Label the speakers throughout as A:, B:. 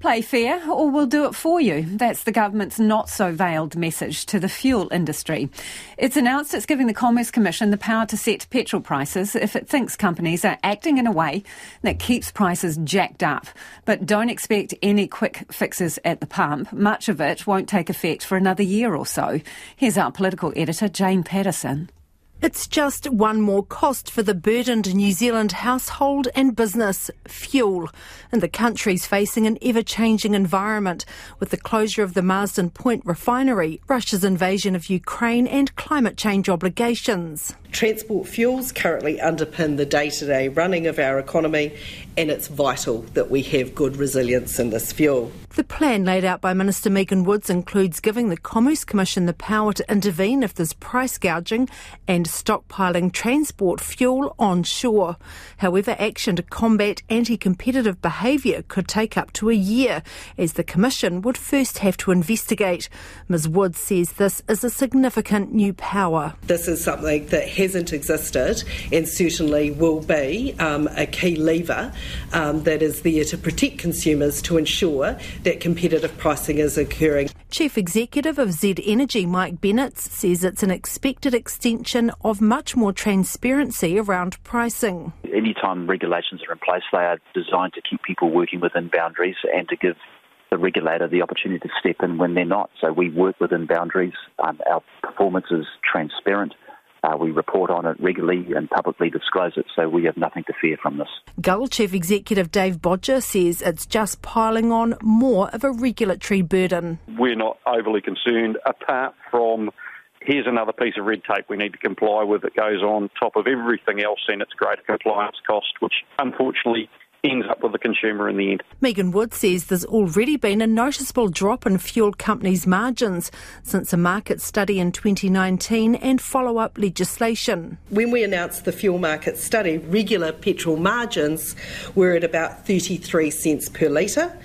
A: Play fair or we'll do it for you. That's the government's not so veiled message to the fuel industry. It's announced it's giving the Commerce Commission the power to set petrol prices if it thinks companies are acting in a way that keeps prices jacked up. But don't expect any quick fixes at the pump. Much of it won't take effect for another year or so. Here's our political editor, Jane Patterson.
B: It's just one more cost for the burdened New Zealand household and business fuel. And the country's facing an ever changing environment with the closure of the Marsden Point refinery, Russia's invasion of Ukraine, and climate change obligations.
C: Transport fuels currently underpin the day to day running of our economy, and it's vital that we have good resilience in this fuel.
B: The plan laid out by Minister Megan Woods includes giving the Commerce Commission the power to intervene if there's price gouging and stockpiling transport fuel on shore. However, action to combat anti competitive behaviour could take up to a year, as the Commission would first have to investigate. Ms Woods says this is a significant new power.
C: This is something that hasn't existed and certainly will be um, a key lever um, that is there to protect consumers to ensure that competitive pricing is occurring.
B: Chief Executive of Z Energy, Mike Bennett, says it's an expected extension of much more transparency around pricing.
D: Anytime regulations are in place, they are designed to keep people working within boundaries and to give the regulator the opportunity to step in when they're not. So we work within boundaries. Um, our performance is transparent. Uh, we report on it regularly and publicly disclose it, so we have nothing to fear from this.
B: Gull Chief Executive Dave Bodger says it's just piling on more of a regulatory burden.
E: We're not overly concerned, apart from here's another piece of red tape we need to comply with that goes on top of everything else and its greater compliance cost, which unfortunately ends up with the consumer in the end.
B: Megan Wood says there's already been a noticeable drop in fuel companies' margins since a market study in 2019 and follow up legislation.
C: When we announced the fuel market study, regular petrol margins were at about 33 cents per litre.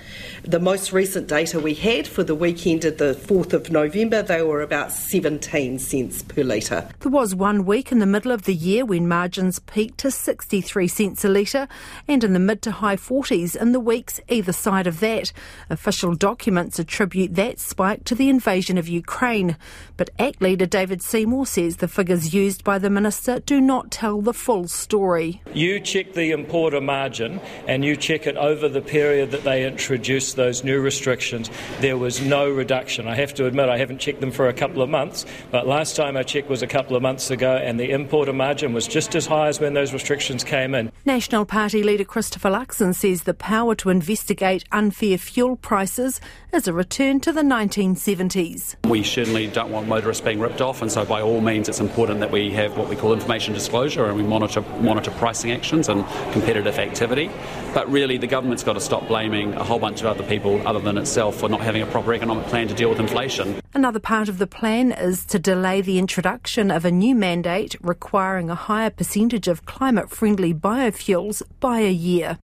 C: The most recent data we had for the weekend of the 4th of November, they were about 17 cents per litre.
B: There was one week in the middle of the year when margins peaked to 63 cents a litre and in the mid to high 40s in the weeks either side of that. Official documents attribute that spike to the invasion of Ukraine. But ACT leader David Seymour says the figures used by the minister do not tell the full story.
F: You check the importer margin and you check it over the period that they introduced those new restrictions, there was no reduction. I have to admit, I haven't checked them for a couple of months, but last time I checked was a couple of months ago, and the importer margin was just as high as when those restrictions came in.
B: National Party leader Christopher Luxon says the power to investigate unfair fuel prices is a return to the 1970s.
G: We certainly don't want motorists being ripped off, and so by all means, it's important that we have what we call information disclosure and we monitor monitor pricing actions and competitive activity. But really, the government's got to stop blaming a whole bunch of other people other than itself for not having a proper economic plan to deal with inflation.
B: Another part of the plan is to delay the introduction of a new mandate requiring a higher percentage of climate friendly biofuels by a year.